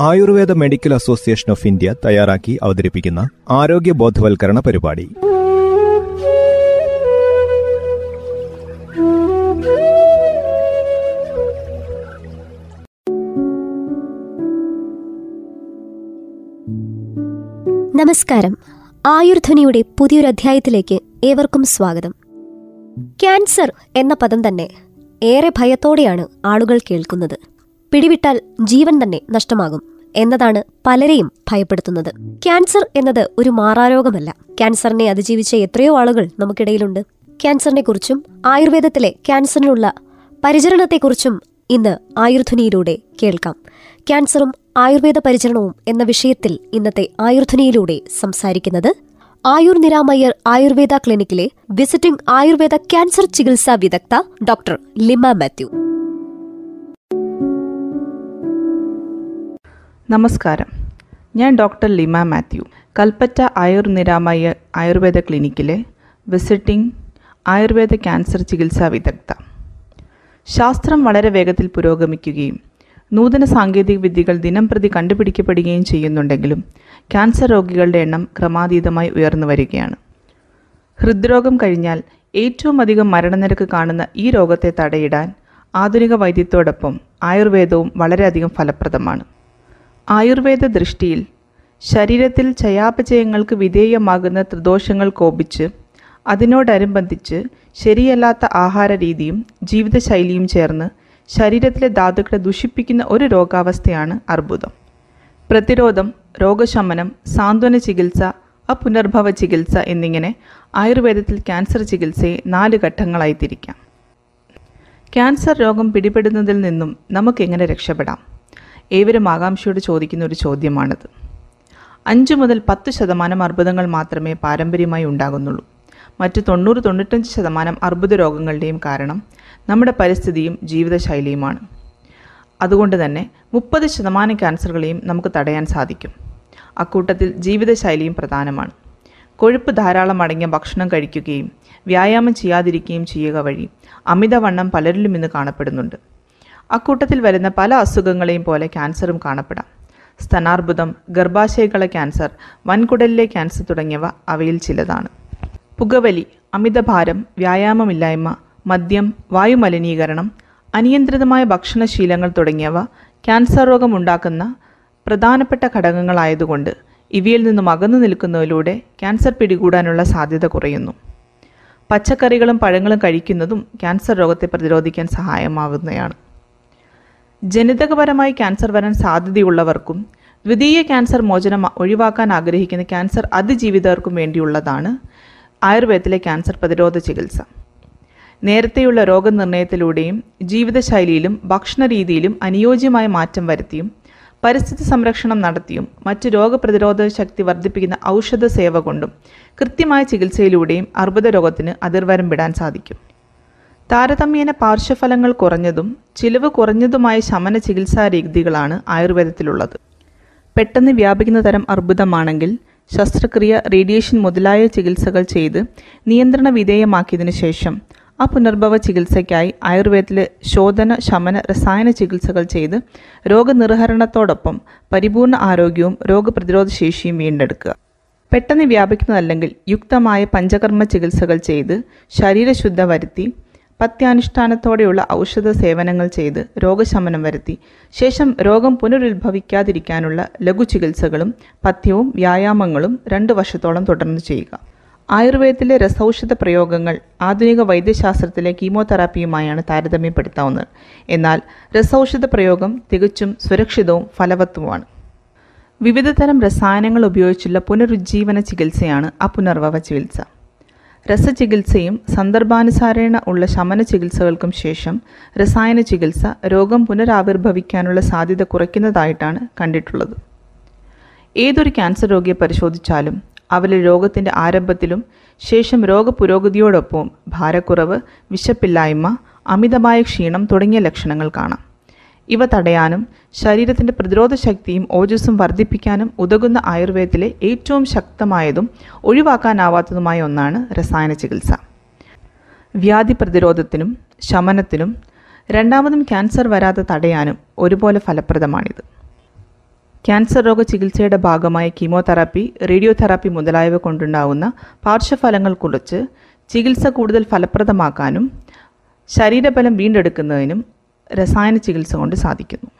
Ayurveda medical association of India തയ്യാറാക്കി അവതരിപ്പിക്കുന്ന ആരോഗ്യ ബോധവൽക്കരണ പരിപാടി. നമസ്കാരം. ആയുർധ്വനിയുടെ പുതിയൊരു അധ്യായത്തിലേക്ക് ഏവർക്കും സ്വാഗതം. ക്യാൻസർ എന്ന പദം തന്നെ ഏറെ ഭയത്തോടെയാണ് ആളുകൾ കേൾക്കുന്നത്. പിടിവിട്ടാൽ ജീവൻ തന്നെ നഷ്ടമാകും. എന്നതാണ് പലരെയും ഭയപ്പെടുത്തുന്നത്. ക്യാൻസർ എന്നത് ഒരു മാറാരോഗമല്ല. ക്യാൻസറിനെ അതിജീവിച്ച എത്രയോ ആളുകൾ നമുക്കിടയിലുണ്ട്. ക്യാൻസറിനെ കുറിച്ചും ആയുർവേദത്തിലെ ക്യാൻസറിനുള്ള പരിചരണത്തെക്കുറിച്ചും ഇന്ന് ആയുർധ്വനിയിലൂടെ കേൾക്കാം. ക്യാൻസറും ആയുർവേദ പരിചരണവും എന്ന വിഷയത്തിൽ ഇന്നത്തെ ആയുർധ്വനിയിലൂടെ സംസാരിക്കുന്നത് ആയുർ നിരാമയ്യർ ആയുർവേദ ക്ലിനിക്കിലെ വിസിറ്റിംഗ് ആയുർവേദ ക്യാൻസർ ചികിത്സാ വിദഗ്ധ ഡോക്ടർ ലിമ മാത്യു. നമസ്കാരം. ഞാൻ ഡോക്ടർ ലിമ മാത്യു. കൽപ്പറ്റ ആയുർ നിരാമയ്യ ആയുർവേദ ക്ലിനിക്കിലെ വിസിറ്റിംഗ് ആയുർവേദ ക്യാൻസർ ചികിത്സാ വിദഗ്ധ ശാസ്ത്രം വളരെ വേഗത്തിൽ പുരോഗമിക്കുകയും നൂതന സാങ്കേതിക വിദ്യകൾ ദിനം പ്രതി കണ്ടുപിടിക്കപ്പെടുകയും ചെയ്യുന്നുണ്ടെങ്കിലും ക്യാൻസർ രോഗികളുടെ എണ്ണം ക്രമാതീതമായി ഉയർന്നു വരികയാണ്. ഹൃദ്രോഗം കഴിഞ്ഞാൽ ഏറ്റവും അധികം മരണനിരക്ക് കാണുന്ന ഈ രോഗത്തെ തടയിടാൻ ആധുനിക വൈദ്യത്തോടൊപ്പം ആയുർവേദവും വളരെയധികം ഫലപ്രദമാണ്. ആയുർവേദ ദൃഷ്ടിയിൽ ശരീരത്തിൽ ചയാപചയങ്ങൾക്ക് വിധേയമാകുന്ന ത്രിദോഷങ്ങൾ കോപിച്ച് അതിനോടനുബന്ധിച്ച് ശരിയല്ലാത്ത ആഹാര രീതിയും ജീവിതശൈലിയും ചേർന്ന് ശരീരത്തിലെ ധാതുക്കളെ ദുഷിപ്പിക്കുന്ന ഒരു രോഗാവസ്ഥയാണ് അർബുദം. പ്രതിരോധം രോഗശമനം സാന്ത്വന ചികിത്സ അപുനർഭവ ചികിത്സ എന്നിങ്ങനെ ആയുർവേദത്തിൽ ക്യാൻസർ ചികിത്സയെ നാല് ഘട്ടങ്ങളായി തിരിക്കാം. ക്യാൻസർ രോഗം പിടിപെടുന്നതിൽ നിന്നും നമുക്കെങ്ങനെ രക്ഷപ്പെടാം? ഏവരും ആകാംക്ഷയോട് ചോദിക്കുന്ന ഒരു ചോദ്യമാണിത്. അഞ്ച് മുതൽ പത്ത് ശതമാനം അർബുദങ്ങൾ മാത്രമേ പാരമ്പര്യമായി ഉണ്ടാകുന്നുള്ളൂ. മറ്റ് തൊണ്ണൂറ് തൊണ്ണൂറ്റഞ്ച് ശതമാനം അർബുദ രോഗങ്ങളുടെയും കാരണം നമ്മുടെ പരിസ്ഥിതിയും ജീവിതശൈലിയുമാണ്. അതുകൊണ്ട് തന്നെ മുപ്പത് ശതമാനം ക്യാൻസറുകളെയും നമുക്ക് തടയാൻ സാധിക്കും. അക്കൂട്ടത്തിൽ ജീവിതശൈലിയും പ്രധാനമാണ്. കൊഴുപ്പ് ധാരാളം അടങ്ങിയ ഭക്ഷണം കഴിക്കുകയും വ്യായാമം ചെയ്യാതിരിക്കുകയും ചെയ്യുക വഴി അമിതവണ്ണം പലരിലും ഇന്ന് കാണപ്പെടുന്നുണ്ട്. അക്കൂട്ടത്തിൽ വരുന്ന പല അസുഖങ്ങളെയും പോലെ ക്യാൻസറും കാണപ്പെടാം. സ്തനാർബുദം ഗർഭാശയകള ക്യാൻസർ വൻകുടലിലെ ക്യാൻസർ തുടങ്ങിയവ അവയിൽ ചിലതാണ്. പുകവലി അമിതഭാരം വ്യായാമമില്ലായ്മ മദ്യം വായുമലിനീകരണം അനിയന്ത്രിതമായ ഭക്ഷണശീലങ്ങൾ തുടങ്ങിയവ ക്യാൻസർ രോഗം ഉണ്ടാക്കുന്ന പ്രധാനപ്പെട്ട ഘടകങ്ങളായതുകൊണ്ട് ഇവയിൽ നിന്നും അകന്നു നിൽക്കുന്നതിലൂടെ ക്യാൻസർ പിടികൂടാനുള്ള സാധ്യത കുറയുന്നു. പച്ചക്കറികളും പഴങ്ങളും കഴിക്കുന്നതും ക്യാൻസർ രോഗത്തെ പ്രതിരോധിക്കാൻ സഹായമാകുന്നതാണ് ജനിതകപരമായി ക്യാൻസർ വരാൻ സാധ്യതയുള്ളവർക്കും ദ്വിതീയ ക്യാൻസർ മോചനം ഒഴിവാക്കാൻ ആഗ്രഹിക്കുന്ന ക്യാൻസർ അതിജീവിതർക്കും വേണ്ടിയുള്ളതാണ് ആയുർവേദത്തിലെ ക്യാൻസർ പ്രതിരോധ ചികിത്സ. നേരത്തെയുള്ള രോഗനിർണയത്തിലൂടെയും ജീവിതശൈലിയിലും ഭക്ഷണരീതിയിലും അനുയോജ്യമായ മാറ്റം വരുത്തിയും പരിസ്ഥിതി സംരക്ഷണം നടത്തിയും മറ്റ് രോഗപ്രതിരോധ ശക്തി വർദ്ധിപ്പിക്കുന്ന ഔഷധ സേവ കൊണ്ടും കൃത്യമായ ചികിത്സയിലൂടെയും അർബുദ രോഗത്തിന് അതിർവരം വിടാൻ സാധിക്കും. താരതമ്യേന പാർശ്വഫലങ്ങൾ കുറഞ്ഞതും ചിലവ് കുറഞ്ഞതുമായ ശമന ചികിത്സാ രീതികളാണ് ആയുർവേദത്തിലുള്ളത്. പെട്ടെന്ന് വ്യാപിക്കുന്ന തരം അർബുദമാണെങ്കിൽ ശസ്ത്രക്രിയ റേഡിയേഷൻ മുതലായ ചികിത്സകൾ ചെയ്ത് നിയന്ത്രണ വിധേയമാക്കിയതിനു ശേഷം ആ പുനർഭവ ചികിത്സയ്ക്കായി ആയുർവേദത്തിലെ ശോധന ശമന രസായന ചികിത്സകൾ ചെയ്ത് രോഗനിർഹരണത്തോടൊപ്പം പരിപൂർണ ആരോഗ്യവും രോഗപ്രതിരോധ ശേഷിയും വീണ്ടെടുക്കുക. പെട്ടെന്ന് വ്യാപിക്കുന്നതല്ലെങ്കിൽ യുക്തമായ പഞ്ചകർമ്മ ചികിത്സകൾ ചെയ്ത് ശരീരശുദ്ധ വരുത്തി പത്യാനുഷ്ഠാനത്തോടെയുള്ള ഔഷധ സേവനങ്ങൾ ചെയ്ത് രോഗശമനം വരുത്തി. ശേഷം രോഗം പുനരുത്ഭവിക്കാതിരിക്കാനുള്ള ലഘു ചികിത്സകളും പഥ്യവും വ്യായാമങ്ങളും രണ്ട് വർഷത്തോളം തുടർന്ന് ചെയ്യുക. ആയുർവേദത്തിലെ രസൌഷധ പ്രയോഗങ്ങൾ ആധുനിക വൈദ്യശാസ്ത്രത്തിലെ കീമോതെറാപ്പിയുമായാണ് താരതമ്യപ്പെടുത്താവുന്നത്. എന്നാൽ രസൌഷധ പ്രയോഗം തികച്ചും സുരക്ഷിതവും ഫലവത്തുമാണ്. വിവിധതരം രസായനങ്ങൾ ഉപയോഗിച്ചുള്ള പുനരുജ്ജീവന ചികിത്സയാണ് അപുനർവവ ചികിത്സ. രസചികിത്സയും സന്ദർഭാനുസാരേണ ഉള്ള ശമന ചികിത്സകൾക്കും ശേഷം രസായന ചികിത്സ രോഗം പുനരാവിർഭവിക്കാനുള്ള സാധ്യത കുറയ്ക്കുന്നതായിട്ടാണ് കണ്ടിട്ടുള്ളത്. ഏതൊരു ക്യാൻസർ രോഗിയെ പരിശോധിച്ചാലും അവരിൽ രോഗത്തിന്റെ ആരംഭത്തിലും ശേഷം രോഗപുരോഗതിയോടൊപ്പം ഭാരക്കുറവ് വിശപ്പില്ലായ്മ അമിതമായ ക്ഷീണം തുടങ്ങിയ ലക്ഷണങ്ങൾ കാണാം. ഇവ തടയാനും ശരീരത്തിന്റെ പ്രതിരോധ ശക്തിയും ഓജസ്സും വർദ്ധിപ്പിക്കാനും ഉതകുന്ന ആയുർവേദത്തിലെ ഏറ്റവും ശക്തമായതും ഒഴിവാക്കാനാവാത്തതുമായ ഒന്നാണ് രസായന ചികിത്സ. വ്യാധി പ്രതിരോധത്തിനും ശമനത്തിനും രണ്ടാമതും ക്യാൻസർ വരാതെ തടയാനും ഒരുപോലെ ഫലപ്രദമാണിത്. ക്യാൻസർ രോഗ ചികിത്സയുടെ ഭാഗമായ കീമോതെറാപ്പി റേഡിയോതെറാപ്പി മുതലായവ കൊണ്ടുണ്ടാകുന്ന പാർശ്വഫലങ്ങൾ കുറച്ച് ചികിത്സ കൂടുതൽ ഫലപ്രദമാക്കാനും ശരീരബലം വീണ്ടെടുക്കുന്നതിനും രസായന ചികിത്സ കൊണ്ട് സാധിക്കുന്നു.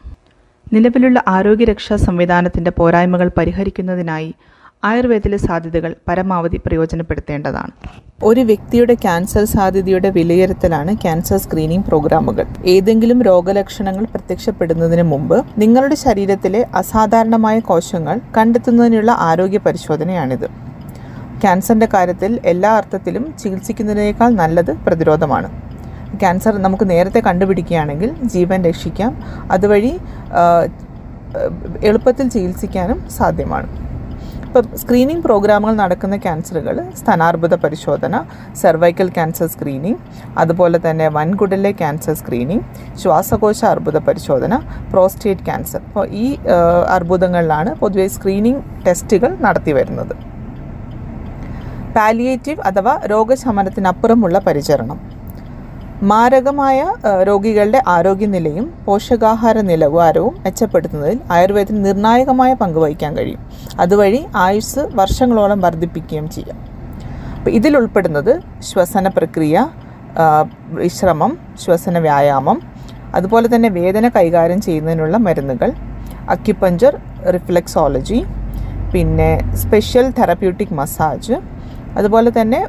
നിലവിലുള്ള ആരോഗ്യരക്ഷാ സംവിധാനത്തിന്റെ പോരായ്മകൾ പരിഹരിക്കുന്നതിനായി ആയുർവേദത്തിലെ സാധ്യതകൾ പരമാവധി പ്രയോജനപ്പെടുത്തേണ്ടതാണ്. ഒരു വ്യക്തിയുടെ ക്യാൻസർ സാധ്യതയുടെ വിലയിരുത്തലാണ് ക്യാൻസർ സ്ക്രീനിംഗ് പ്രോഗ്രാമുകൾ. ഏതെങ്കിലും രോഗലക്ഷണങ്ങൾ പ്രത്യക്ഷപ്പെടുന്നതിന് മുമ്പ് നിങ്ങളുടെ ശരീരത്തിലെ അസാധാരണമായ കോശങ്ങൾ കണ്ടെത്തുന്നതിനുള്ള ആരോഗ്യ പരിശോധനയാണിത്. ക്യാൻസറിന്റെ കാര്യത്തിൽ എല്ലാ അർത്ഥത്തിലും ചികിത്സിക്കുന്നതിനേക്കാൾ നല്ലത് പ്രതിരോധമാണ്. ക്യാൻസർ നമുക്ക് നേരത്തെ കണ്ടുപിടിക്കുകയാണെങ്കിൽ ജീവൻ രക്ഷിക്കാം. അതുവഴി എളുപ്പത്തിൽ ചികിത്സിക്കാനും സാധ്യമാണ്. ഇപ്പം സ്ക്രീനിങ് പ്രോഗ്രാമുകൾ നടക്കുന്ന ക്യാൻസറുകൾ സ്ഥാനാർബുദ പരിശോധന സെർവൈക്കൽ ക്യാൻസർ സ്ക്രീനിങ് അതുപോലെ തന്നെ വൻകുടലിലെ ക്യാൻസർ സ്ക്രീനിങ് ശ്വാസകോശ അർബുദ പരിശോധന പ്രോസ്റ്റേറ്റ് ക്യാൻസർ അപ്പോൾ ഈ അർബുദങ്ങളിലാണ് പൊതുവെ സ്ക്രീനിങ് ടെസ്റ്റുകൾ നടത്തി വരുന്നത്. പാലിയേറ്റീവ് അഥവാ രോഗശമനത്തിനപ്പുറമുള്ള പരിചരണം. മാരകമായ രോഗികളുടെ ആരോഗ്യനിലയും പോഷകാഹാര നിലവാരവും മെച്ചപ്പെടുത്തുന്നതിൽ ആയുർവേദത്തിന് നിർണായകമായ പങ്ക് വഹിക്കാൻ കഴിയും. അതുവഴി ആയുസ് വർഷങ്ങളോളം വർദ്ധിപ്പിക്കുകയും ചെയ്യാം. അപ്പോൾ ഇതിൽ ഉൾപ്പെടുന്നത് ശ്വസന പ്രക്രിയ വിശ്രമം ശ്വസന വ്യായാമം അതുപോലെ തന്നെ വേദന കൈകാര്യം ചെയ്യുന്നതിനുള്ള മരുന്നുകൾ അക്യുപഞ്ചർ റിഫ്ലെക്സോളജി പിന്നെ സ്പെഷ്യൽ തെറപ്യൂട്ടിക് മസാജ് അതുപോലെ തന്നെ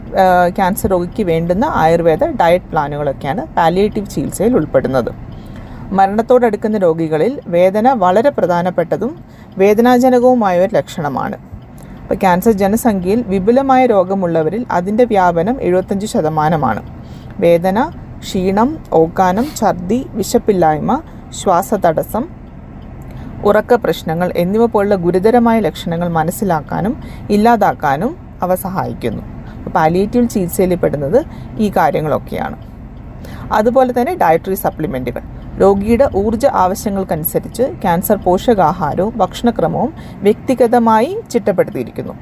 ക്യാൻസർ രോഗിക്ക് വേണ്ടുന്ന ആയുർവേദ ഡയറ്റ് പ്ലാനുകളൊക്കെയാണ് പാലിയേറ്റീവ് ചികിത്സയിൽ ഉൾപ്പെടുന്നത്. മരണത്തോടടുക്കുന്ന രോഗികളിൽ വേദന വളരെ പ്രധാനപ്പെട്ടതും വേദനാജനകവുമായ ഒരു ലക്ഷണമാണ്. ഇപ്പോൾ ക്യാൻസർ ജനസംഖ്യയിൽ വിപുലമായ രോഗമുള്ളവരിൽ അതിന്റെ വ്യാപനം എഴുപത്തഞ്ച് ശതമാനമാണ്. വേദന ക്ഷീണം ഓക്കാനം ഛർദി വിശപ്പില്ലായ്മ ശ്വാസതടസ്സം ഉറക്ക പ്രശ്നങ്ങൾ എന്നിവ പോലുള്ള ഗുരുതരമായ ലക്ഷണങ്ങൾ മനസ്സിലാക്കാനും ഇല്ലാതാക്കാനും അവ സഹായിക്കുന്നു. പാലിയേറ്റീവ് ചികിത്സയിൽ പെടുന്നത് ഈ കാര്യങ്ങളൊക്കെയാണ്. അതുപോലെ തന്നെ ഡയറ്ററി സപ്ലിമെന്റുകൾ രോഗിയുടെ ഊർജ ആവശ്യങ്ങൾക്കനുസരിച്ച് ക്യാൻസർ പോഷകാഹാരവും ഭക്ഷണക്രമവും വ്യക്തിഗതമായി ചിട്ടപ്പെടുത്തിയിരിക്കുന്നു.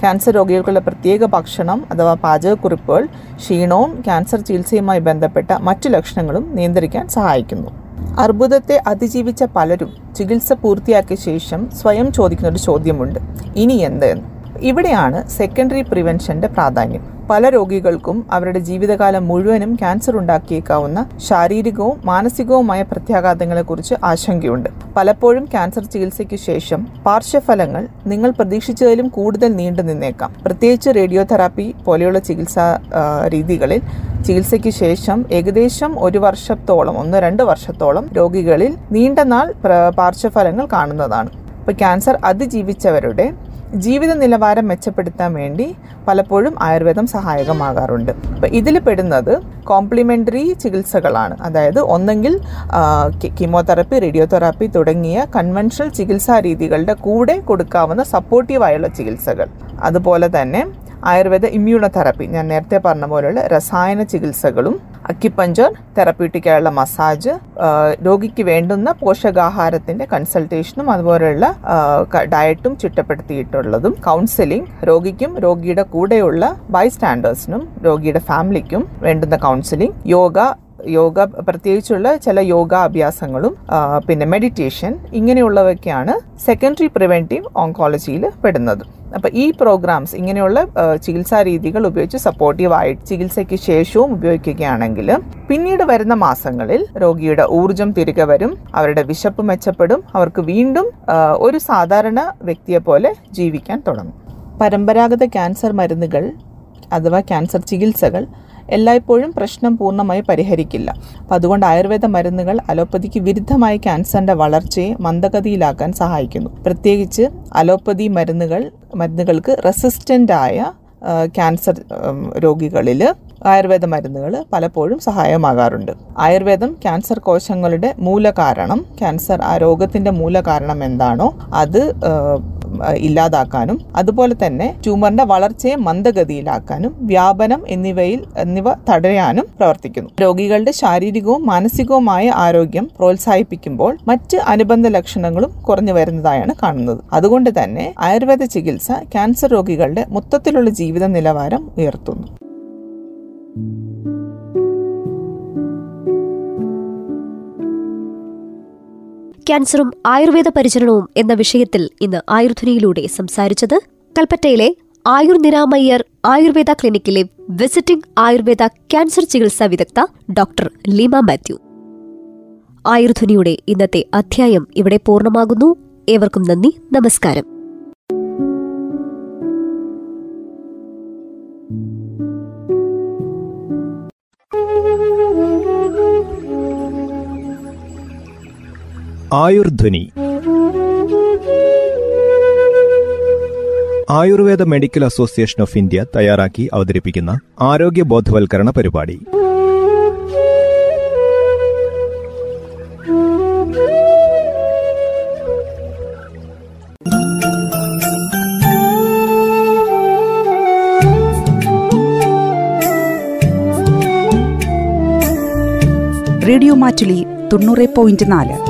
ക്യാൻസർ രോഗികൾക്കുള്ള പ്രത്യേക ഭക്ഷണം അഥവാ പാചകക്കുറിപ്പുകൾ ക്ഷീണവും ക്യാൻസർ ചികിത്സയുമായി ബന്ധപ്പെട്ട മറ്റു ലക്ഷണങ്ങളും നിയന്ത്രിക്കാൻ സഹായിക്കുന്നു. അർബുദത്തെ അതിജീവിച്ച പലരും ചികിത്സ പൂർത്തിയാക്കിയ ശേഷം സ്വയം ചോദിക്കുന്ന ഒരു ചോദ്യമുണ്ട്. ഇനി എന്ത് എന്ന് ഇവിടെയാണ് സെക്കൻഡറി പ്രിവെൻഷന്റെ പ്രാധാന്യം. പല രോഗികൾക്കും അവരുടെ ജീവിതകാലം മുഴുവനും ക്യാൻസർ ഉണ്ടാക്കിയേക്കാവുന്ന ശാരീരികവും മാനസികവുമായ പ്രത്യാഘാതങ്ങളെക്കുറിച്ച് ആശങ്കയുണ്ട്. പലപ്പോഴും ക്യാൻസർ ചികിത്സയ്ക്ക് ശേഷം പാർശ്വഫലങ്ങൾ നിങ്ങൾ പ്രതീക്ഷിച്ചതിലും കൂടുതൽ നീണ്ടു നിന്നേക്കാം. പ്രത്യേകിച്ച് റേഡിയോതെറാപ്പി പോലെയുള്ള ചികിത്സാ രീതികളിൽ ചികിത്സയ്ക്ക് ശേഷം ഏകദേശം ഒരു വർഷത്തോളം ഒന്ന് രണ്ട് വർഷത്തോളം രോഗികളിൽ നീണ്ട നാൾ പാർശ്വഫലങ്ങൾ കാണുന്നതാണ്. ഇപ്പോൾ ക്യാൻസർ അതിജീവിച്ചവരുടെ ജീവിത നിലവാരം മെച്ചപ്പെടുത്താൻ വേണ്ടി പലപ്പോഴും ആയുർവേദം സഹായകമാകാറുണ്ട്. അപ്പോൾ ഇതിൽ പെടുന്നത് കോംപ്ലിമെന്ററി ചികിത്സകളാണ്. അതായത് ഒന്നെങ്കിൽ കീമോതെറാപ്പി റേഡിയോതെറാപ്പി തുടങ്ങിയ കൺവെൻഷണൽ ചികിത്സാ രീതികളുടെ കൂടെ കൊടുക്കാവുന്ന സപ്പോർട്ടീവായുള്ള ചികിത്സകൾ. അതുപോലെ തന്നെ ആയുർവേദ ഇമ്മ്യൂണോതെറാപ്പി. ഞാൻ നേരത്തെ പറഞ്ഞ പോലെയുള്ള രസായന ചികിത്സകളും അക്കിപ്പഞ്ചർ തെറപ്യൂട്ടിക്കായുള്ള മസാജ് രോഗിക്ക് വേണ്ടുന്ന പോഷകാഹാരത്തിന്റെ കൺസൾട്ടേഷനും അതുപോലെയുള്ള ഡയറ്റും ചിട്ടപ്പെടുത്തിയിട്ടുള്ളതും കൗൺസിലിംഗ് രോഗിക്കും രോഗിയുടെ കൂടെയുള്ള ബൈസ്റ്റാൻഡേഴ്സിനും രോഗിയുടെ ഫാമിലിക്കും വേണ്ടുന്ന കൗൺസിലിംഗ് യോഗ യോഗ പ്രത്യേകിച്ചുള്ള ചില യോഗാഭ്യാസങ്ങളും പിന്നെ മെഡിറ്റേഷൻ ഇങ്ങനെയുള്ളവയൊക്കെയാണ് സെക്കൻഡറി പ്രിവെന്റീവ് ഓങ്കോളജിയിൽ പെടുന്നത്. അപ്പോൾ ഈ പ്രോഗ്രാംസ് ഇങ്ങനെയുള്ള ചികിത്സാ രീതികൾ ഉപയോഗിച്ച് സപ്പോർട്ടീവായിട്ട് ചികിത്സയ്ക്ക് ശേഷവും ഉപയോഗിക്കുകയാണെങ്കിൽ പിന്നീട് വരുന്ന മാസങ്ങളിൽ രോഗിയുടെ ഊർജം തിരികെ വരും അവരുടെ വിശപ്പ് മെച്ചപ്പെടും അവർക്ക് വീണ്ടും ഒരു സാധാരണ വ്യക്തിയെ പോലെ ജീവിക്കാൻ തുടങ്ങും. പരമ്പരാഗത ക്യാൻസർ മരുന്നുകൾ അഥവാ ക്യാൻസർ ചികിത്സകൾ എല്ലായ്പ്പോഴും പ്രശ്നം പൂർണമായി പരിഹരിക്കില്ല. അപ്പം അതുകൊണ്ട് ആയുർവേദ മരുന്നുകൾ അലോപ്പതിക്ക് വിരുദ്ധമായ ക്യാൻസറിന്റെ വളർച്ചയെ മന്ദഗതിയിലാക്കാൻ സഹായിക്കുന്നു. പ്രത്യേകിച്ച് അലോപ്പതി മരുന്നുകൾ മരുന്നുകൾക്ക് റെസിസ്റ്റന്റ് ആയ ക്യാൻസർ രോഗികളിൽ ആയുർവേദ മരുന്നുകൾ പലപ്പോഴും സഹായമാകാറുണ്ട്. ആയുർവേദം ക്യാൻസർ കോശങ്ങളുടെ മൂലകാരണം ക്യാൻസർ ആ രോഗത്തിന്റെ മൂലകാരണം എന്താണോ അത് ഇല്ലാതാക്കാനും അതുപോലെ തന്നെ ട്യൂമറിന്റെ വളർച്ചയെ മന്ദഗതിയിലാക്കാനും വ്യാപനം എന്നിവയിൽ എന്നിവ തടയാനും പ്രവർത്തിക്കുന്നു. രോഗികളുടെ ശാരീരികവും മാനസികവുമായ ആരോഗ്യം പ്രോത്സാഹിപ്പിക്കുമ്പോൾ മറ്റ് അനുബന്ധ ലക്ഷണങ്ങളും കുറഞ്ഞു വരുന്നതായാണ് കാണുന്നത്. അതുകൊണ്ട് തന്നെ ആയുർവേദ ചികിത്സ ക്യാൻസർ രോഗികളുടെ മൊത്തത്തിലുള്ള ജീവിത നിലവാരം ഉയർത്തുന്നു. ക്യാൻസറും ആയുർവേദ പരിചരണവും എന്ന വിഷയത്തിൽ ഇന്ന് ആയുർധ്വനിയിലൂടെ സംസാരിച്ചത് കൽപ്പറ്റയിലെ ആയുർ നിരാമയ്യർ ആയുർവേദ ക്ലിനിക്കിലെ വിസിറ്റിംഗ് ആയുർവേദ ക്യാൻസർ ചികിത്സാ വിദഗ്ധ ഡോക്ടർ ലീമ മാത്യു. ആയുർധ്വനിയുടെ ഇന്നത്തെ അധ്യായം ഇവിടെ പൂർണമാകുന്നു. ഏവർക്കും നന്ദി നമസ്കാരം. Ayurdhwani. Ayurveda medical association of India തയ്യാറാക്കി അവതരിപ്പിക്കുന്ന ആരോഗ്യ ബോധവൽക്കരണ പരിപാടി. റേഡിയോ മാറ്റുലി തൊണ്ണൂറ് പോയിന്റ് നാല്.